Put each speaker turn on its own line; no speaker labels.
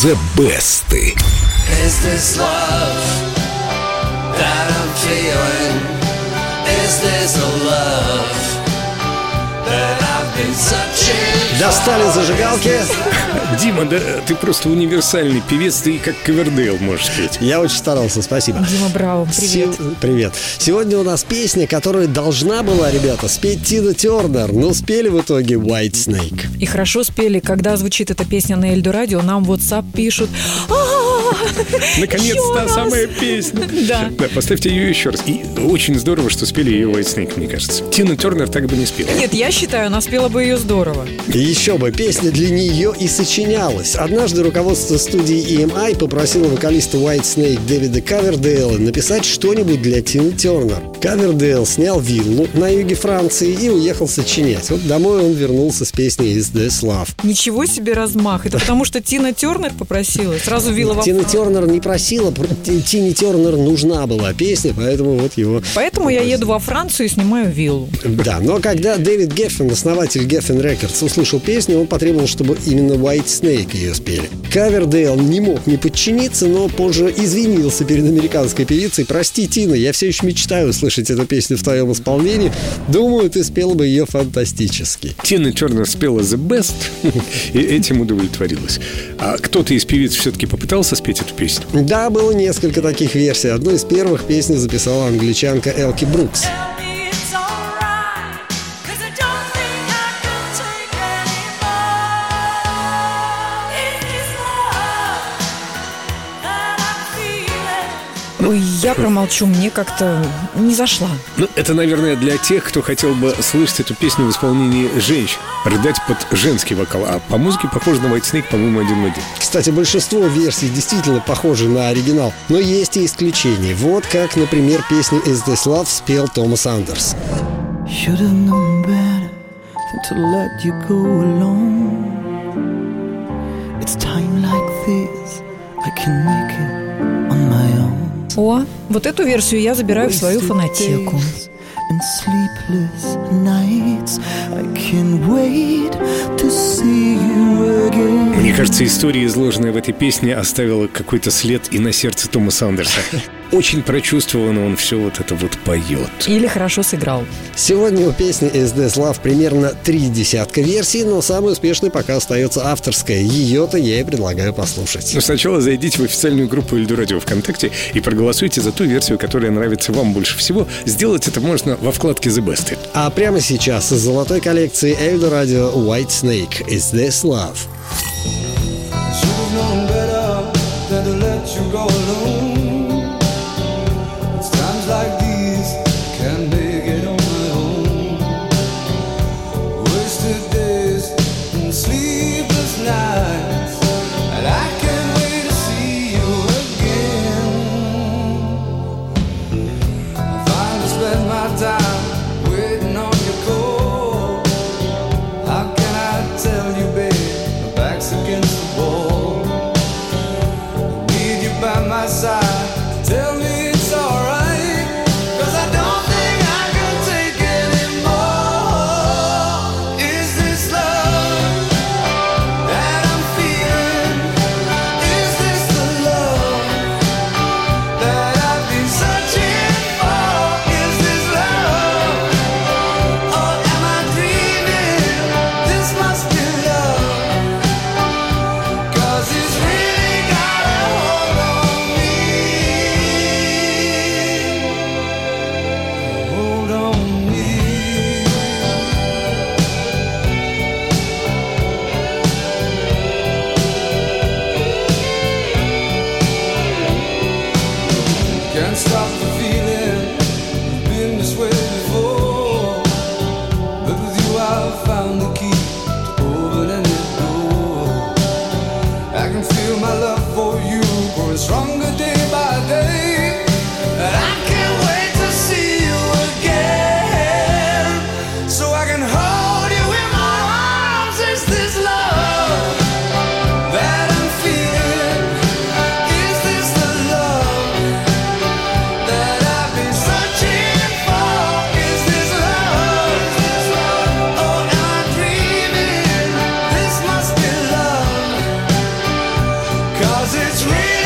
The Best.
Is this love that I'm feeling? Is this a love that searching?
Достали зажигалки.
Дима, да ты просто универсальный певец, ты как Ковердейл можешь петь.
Я очень старался, спасибо.
Дима Браво, привет.
Се- Привет. Сегодня у нас песня, которую должна была, ребята, спеть Тина Тернер, но спели в итоге White Snake.
И хорошо спели, когда звучит эта песня на Эльду Радио, нам в WhatsApp пишут «А,
Наконец-то
ещё
та
раз!»
самая песня.
Да.
Да, поставьте ее еще раз. И очень здорово, что спели ее White Snake, мне кажется. Тина Тернер так бы не спела.
Нет, я считаю, она спела бы ее здорово.
Еще бы, песня для нее и сочинялась. Однажды руководство студии EMI попросило вокалиста White Snake Дэвида Кавердейла написать что-нибудь для Тины Тернер. Кавердейл снял виллу на юге Франции и уехал сочинять. Вот домой он вернулся с песней «Is This Love».
Ничего себе размах. Это потому, что Тина Тернер попросила. Сразу вилла во
Тина
Францию.
Тернер не просила, пр- Ти- Тине Тернер нужна была песня, поэтому вот его...
Поэтому я еду во Францию и снимаю виллу.
Да, но когда Дэвид Геффин, основатель Geffen Records, услышал песню, он потребовал, чтобы именно White Snake ее спели. Кавердейл не мог не подчиниться, но позже извинился перед американской певицей. «Прости, Тина, я все еще мечтаю услышать эту песню в твоем исполнении. Думаю, ты спела бы ее фантастически».
Тина Тернер спела The Best и этим удовлетворилась. А кто-то из певиц все-таки попытался спеть эту песню?
Да, было несколько таких версий. Одну из первых песни записала англичанка Элки Брукс.
Я промолчу, мне как-то не зашла.
Ну, это, наверное, для тех, кто хотел бы слышать эту песню в исполнении женщин, рыдать под женский вокал. А по музыке похоже на White Snake, по-моему, один в один.
Кстати, большинство версий действительно похожи на оригинал, но есть и исключения. Вот как, например, песню «Is This Love» спел Томас Андерс.
Should have known better than to let you go alone. It's time like this, I can make it.
О, вот эту версию я забираю в свою
days And sleepless nights. I can't wait to see you again.
Мне кажется, история, изложенная в этой песне, оставила какой-то след и на сердце Томаса Андерса. Очень прочувствованно он все вот это вот поет.
Или хорошо сыграл.
Сегодня у песни «Is This Love» примерно три десятка версий, но самой успешной пока остается авторская. Ее-то я и предлагаю послушать.
Но сначала зайдите в официальную группу Эльду Радио ВКонтакте и проголосуйте за ту версию, которая нравится вам больше всего. Сделать это можно во вкладке The Best.
А прямо сейчас из золотой коллекции Эльдо Радио White Snake «Is This Love».
Should've known feeling. I've been this way. Cause it's real.